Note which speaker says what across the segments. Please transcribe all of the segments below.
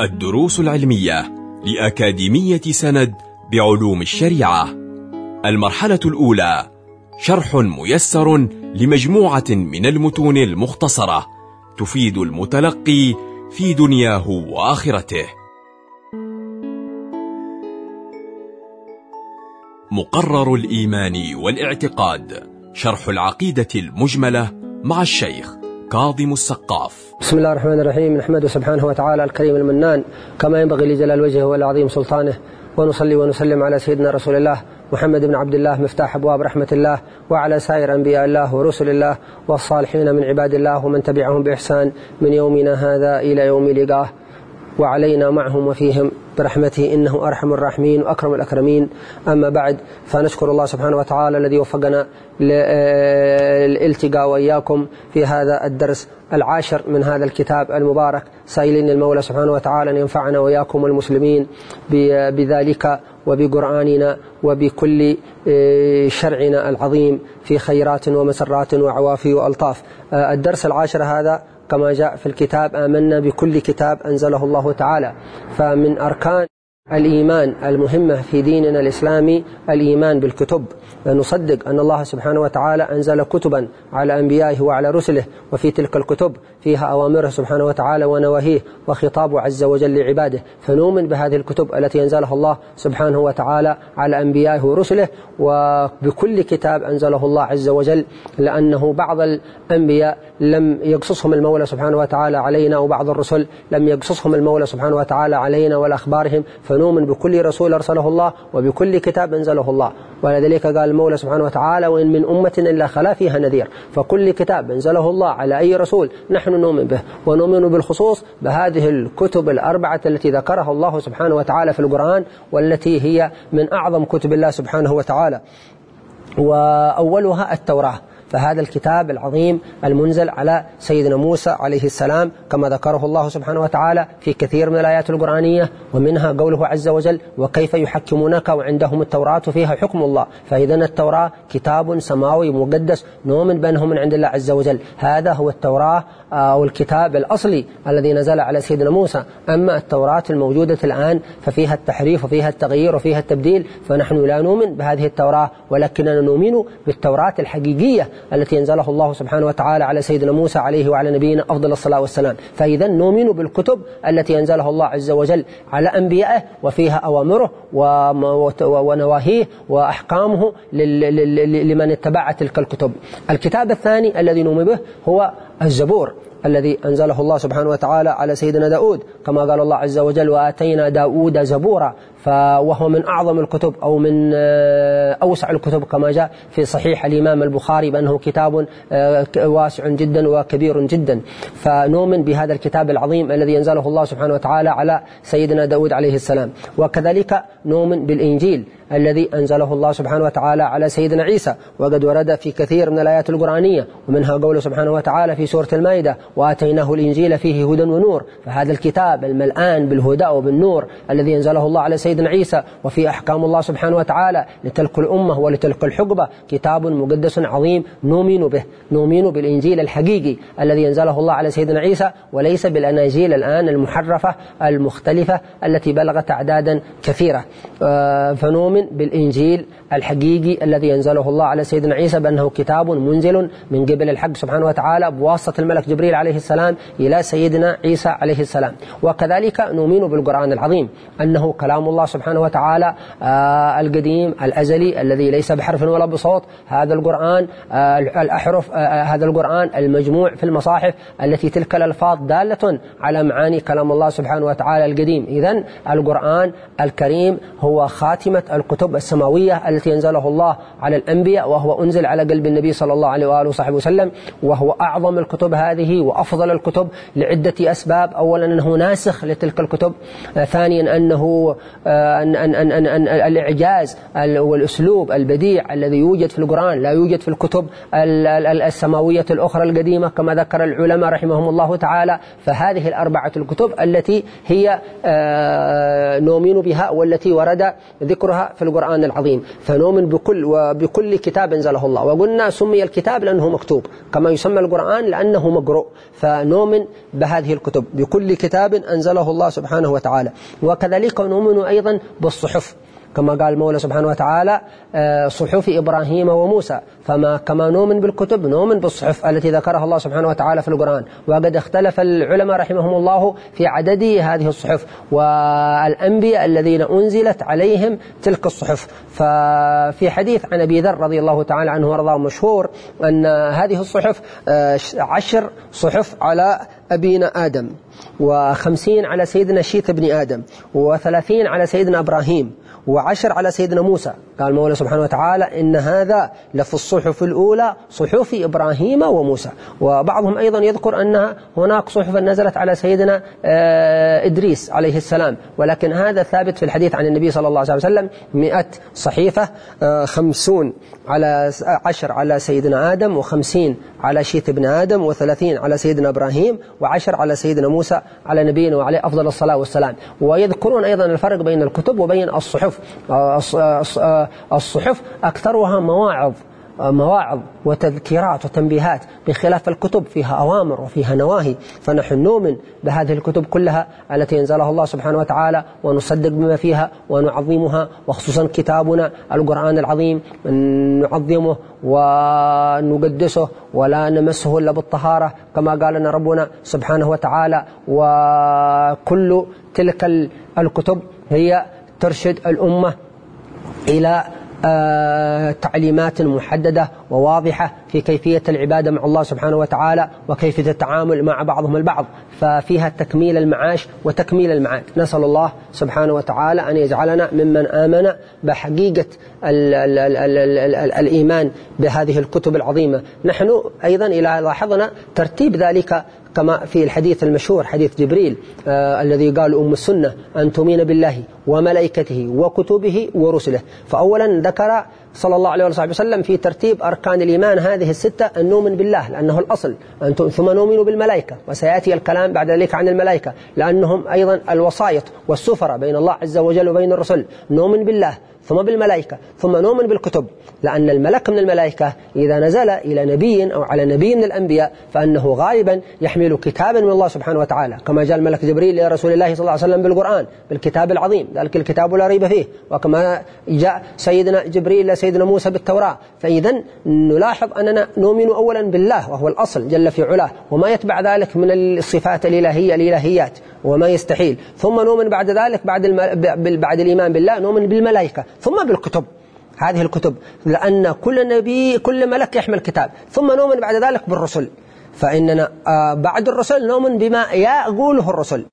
Speaker 1: الدروس العلمية لأكاديمية سند بعلوم الشريعة. المرحلة الأولى شرح ميسر لمجموعة من المتون المختصرة تفيد المتلقي في دنياه وآخرته. مقرر الإيمان والإعتقاد شرح العقيدة المجملة مع الشيخ كاظم السقاف
Speaker 2: بسم الله الرحمن الرحيم. نحمده سبحانه وتعالى الكريم المنان. كما ينبغي لجلال وجهه والعظيم سلطانه ونصلي ونسلم على سيدنا رسول الله محمد بن عبد الله مفتاح أبواب رحمة الله وعلى سائر أنبياء الله ورسل الله والصالحين من عباد الله ومن تبعهم بإحسان من يومنا هذا إلى يوم لقاه. وعلينا معهم وفيهم برحمته إنه أرحم الراحمين وأكرم الأكرمين. أما بعد فنشكر الله سبحانه وتعالى الذي وفقنا للالتقاء وإياكم في هذا الدرس العاشر من هذا الكتاب المبارك. سائلين المولى سبحانه وتعالى أن ينفعنا وإياكم المسلمين بذلك وبقرآننا وبكل شرعنا العظيم في خيرات ومسرات وعوافي وألطاف. الدرس العاشر هذا كما جاء في الكتاب آمنا بكل كتاب أنزله الله تعالى. فمن أركان الإيمان المهمة في ديننا الإسلامي الإيمان بالكتب. نصدق أن الله سبحانه وتعالى أنزل كتبا على أنبيائه وعلى رسله وفي تلك الكتب فيها أوامره سبحانه وتعالى ونواهيه وخطابه عز وجل لعباده. فنؤمن بهذه الكتب التي أنزلها الله سبحانه وتعالى على أنبيائه ورسله وبكل كتاب أنزله الله عز وجل لأنه بعض الأنبياء لم يقصصهم المولى سبحانه وتعالى علينا وبعض الرسل لم يقصصهم المولى سبحانه وتعالى علينا ولا أخبارهم فنؤمن بكل رسول أرسله الله وبكل كتاب أنزله الله. ولذلك قال المولى سبحانه وتعالى وإن من أمة إلا خلا فيها نذير فكل كتاب أنزله الله على أي رسول نحن نؤمن به ونؤمن بالخصوص بهذه الكتب الأربعة التي ذكرها الله سبحانه وتعالى في القرآن والتي هي من أعظم كتب الله سبحانه وتعالى. وأولها التوراة. فهذا الكتاب العظيم المنزل على سيدنا موسى عليه السلام كما ذكره الله سبحانه وتعالى في كثير من الآيات القرآنية ومنها قوله عز وجل وكيف يحكمونك وعندهم التوراة فيها حكم الله؟ فإذا التوراة كتاب سماوي مقدس نؤمن بأنه من عند الله عز وجل. هذا هو التوراة أو الكتاب الأصلي الذي نزل على سيدنا موسى. أما التوراة الموجودة الآن ففيها التحريف وفيها التغيير وفيها التبديل فنحن لا نؤمن بهذه التوراة ولكننا نؤمن بالتوراة الحقيقية التي أنزلها الله سبحانه وتعالى على سيدنا موسى عليه وعلى نبينا أفضل الصلاة والسلام. فإذا نؤمن بالكتب التي أنزلها الله عز وجل على أنبيائه وفيها أوامره ونواهيه وأحكامه لمن اتبع تلك الكتب. الكتاب الثاني الذي نؤمن به هو الزبور الذي أنزله الله سبحانه وتعالى على سيدنا داود. كما قال الله عز وجل وآتينا داود زبورا. وهو من أعظم الكتب أو من أوسع الكتب كما جاء في صحيح الإمام البخاري بأنه كتاب واسع جدا وكبير جدا. فنؤمن بهذا الكتاب العظيم الذي أنزله الله سبحانه وتعالى على سيدنا داود عليه السلام. وكذلك نؤمن بالإنجيل الذي أنزله الله سبحانه وتعالى على سيدنا عيسى. وقد ورد في كثير من الآيات القرآنية ومنها قوله سبحانه وتعالى في سورة المائدة وآتيناه الإنجيل فيه هدى ونور فهذا الكتاب الملآن بالهدى وبالنور الذي أنزله الله على سيدنا عيسى. وفي أحكام الله سبحانه وتعالى لتلك الأمة ولتلك الحقبة كتاب مقدس عظيم نؤمن به نؤمن بالإنجيل الحقيقي الذي أنزله الله على سيدنا عيسى وليس بالأناجيل الآن المحرفة المختلفة التي بلغت أعدادا كثيرة. فنؤمن بالإنجيل الحقيقي الذي أنزله الله على سيدنا عيسى بأنه كتاب منزل من قبل الحق سبحانه وتعالى بواسطة الملك جبريل عليه السلام إلى سيدنا عيسى عليه السلام. وكذلك نؤمن بالقرآن العظيم أنه كلام الله سبحانه وتعالى آه القديم الأزلي الذي ليس بحرف ولا بصوت. هذا القرآن آه الأحرف آه هذا القرآن المجموع في المصاحف التي تلك الألفاظ دالة على معاني كلام الله سبحانه وتعالى القديم. إذا القرآن الكريم هو خاتمة الكتب السماوية التي أنزله الله على الأنبياء وهو أنزل على قلب النبي صلى الله عليه وآله وصحبه وسلم وهو أعظم الكتب هذه وأفضل الكتب لعدة أسباب. أولا أنه ناسخ لتلك الكتب ثانيا أنه أن أن أن أن أن الإعجاز والأسلوب البديع الذي يوجد في القرآن لا يوجد في الكتب السماوية الأخرى القديمة كما ذكر العلماء رحمهم الله تعالى. فهذه الأربعة الكتب التي هي نؤمن بها والتي ورد ذكرها في القرآن العظيم. فنؤمن بكل وبكل كتاب أنزله الله. وقلنا سمي الكتاب لأنه مكتوب. كما يسمى القرآن لأنه مقروء. فنؤمن بهذه الكتب. بكل كتاب أنزله الله سبحانه وتعالى. وكذلك نؤمن أيضا بالصحف. كما قال المولى سبحانه وتعالى آه، صحف إبراهيم وموسى. فما كما نؤمن بالكتب نؤمن بالصحف التي ذكرها الله سبحانه وتعالى في القرآن. وقد اختلف العلماء رحمهم الله في عدد هذه الصحف والأنبياء الذين أنزلت عليهم تلك الصحف. ففي حديث عن أبي ذر رضي الله تعالى عنه وأرضاه مشهور أن هذه الصحف آه، عشر صحف على أبينا آدم وخمسين على سيدنا شيث بن آدم وثلاثين على سيدنا إبراهيم وعشر على سيدنا موسى. قال المولى سبحانه وتعالى إن هذا لفي الصحف الأولى صحف إبراهيم وموسى. وبعضهم أيضا يذكر أنها هناك صحف نزلت على سيدنا آه، إدريس عليه السلام. ولكن هذا ثابت في الحديث عن النبي صلى الله عليه وسلم مئة صحيفة آه، خمسون على عشر على سيدنا آدم وخمسين على شيث ابن آدم وثلاثين على سيدنا إبراهيم وعشر على سيدنا موسى على نبينا وعليه أفضل الصلاة والسلام. ويذكرون أيضا الفرق بين الكتب وبين الصحف. الصحف أكثرها مواعظ. مواعظ وتذكيرات وتنبيهات بخلاف الكتب فيها أوامر وفيها نواهي. فنحن نؤمن بهذه الكتب كلها التي أنزلها الله سبحانه وتعالى ونصدق بما فيها ونعظمها وخصوصا كتابنا القرآن العظيم نعظمه ونقدسه ولا نمسه إلا بالطهارة كما قال لنا ربنا سبحانه وتعالى. وكل تلك الكتب هي ترشد الأمة إلى تعليمات محددة وواضحة في كيفية العبادة مع الله سبحانه وتعالى وكيفية التعامل مع بعضهم البعض. ففيها تكميل المعاش وتكميل المعاد. نسأل الله سبحانه وتعالى أن يجعلنا ممن آمن بحقيقة ال ال ال ال ال ال الإيمان بهذه الكتب العظيمة. نحن أيضا إلى لاحظنا ترتيب ذلك كما في الحديث المشهور حديث جبريل آه الذي قال أم السنة أن تؤمن بالله وملائكته وكتبه ورسله. فأولا ذكر صلى الله عليه وسلم في ترتيب أركان الإيمان هذه الستة أن نؤمن بالله لأنه الأصل ثم نؤمن بالملائكة وسيأتي الكلام بعد ذلك عن الملائكة لأنهم أيضا الوسائط والسفرة بين الله عز وجل وبين الرسل نؤمن بالله ثم بالملائكة ثم نؤمن بالكتب لأن الملك من الملائكة إذا نزل إلى نبي أو على نبي من الأنبياء فأنه غالبا يحمل كتابا من الله سبحانه وتعالى كما جاء الملك جبريل إلى رسول الله صلى الله عليه وسلم بالقرآن بالكتاب العظيم ذلك الكتاب لا ريب فيه وكما جاء سيدنا جبريل إلى سيدنا موسى بالتوراة فإذا نلاحظ أننا نؤمن أولا بالله وهو الأصل جل في علاه وما يتبع ذلك من الصفات الإلهية الإلهيات وما يستحيل. ثم نؤمن بعد ذلك بعد بعد الإيمان بالله نؤمن بالملائكة ثم بالكتب. هذه الكتب لأن كل نبي كل ملك يحمل كتاب ثم نؤمن بعد ذلك بالرسل. فإننا آه، بعد الرسل نؤمن بما يقوله الرسل.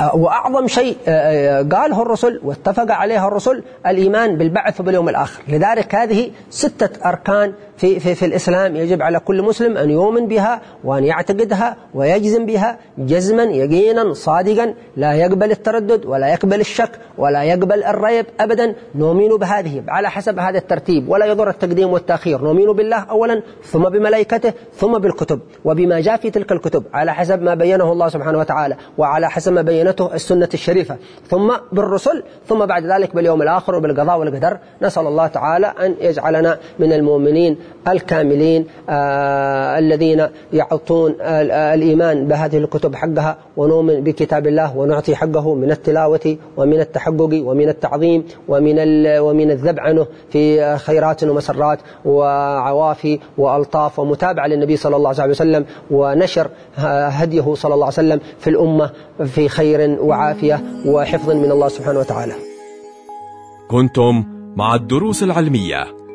Speaker 2: وأعظم شيء آه، قاله الرسل واتفق عليها الرسل الإيمان بالبعث وباليوم الآخر. لذلك هذه ستة أركان في, في, في الإسلام يجب على كل مسلم أن يؤمن بها وأن يعتقدها ويجزم بها جزما يقينا صادقا. لا يقبل التردد ولا يقبل الشك ولا يقبل الريب أبدا. نؤمن بهذه على حسب هذا الترتيب. ولا يضر التقديم والتأخير. نؤمن بالله أولا ثم بملائكته ثم بالكتب. وبما جاء في تلك الكتب على حسب ما بينه الله سبحانه وتعالى. وعلى حسب ما بينته السنة الشريفة. ثم بالرسل ثم بعد ذلك باليوم الآخر وبالقضاء والقدر. نسأل الله تعالى أن يجعلنا من المؤمنين. الكاملين آه الذين يعطون الإيمان بهذه الكتب حقها ونؤمن بكتاب الله ونعطي حقه من التلاوة ومن التحقق ومن التعظيم ومن ومن الذب عنه في خيرات ومسرات وعوافي وألطاف ومتابعة للنبي صلى الله عليه وسلم ونشر هديه صلى الله عليه وسلم في الأمة في خير وعافية وحفظ من الله سبحانه وتعالى.
Speaker 1: كنتم مع الدروس العلمية.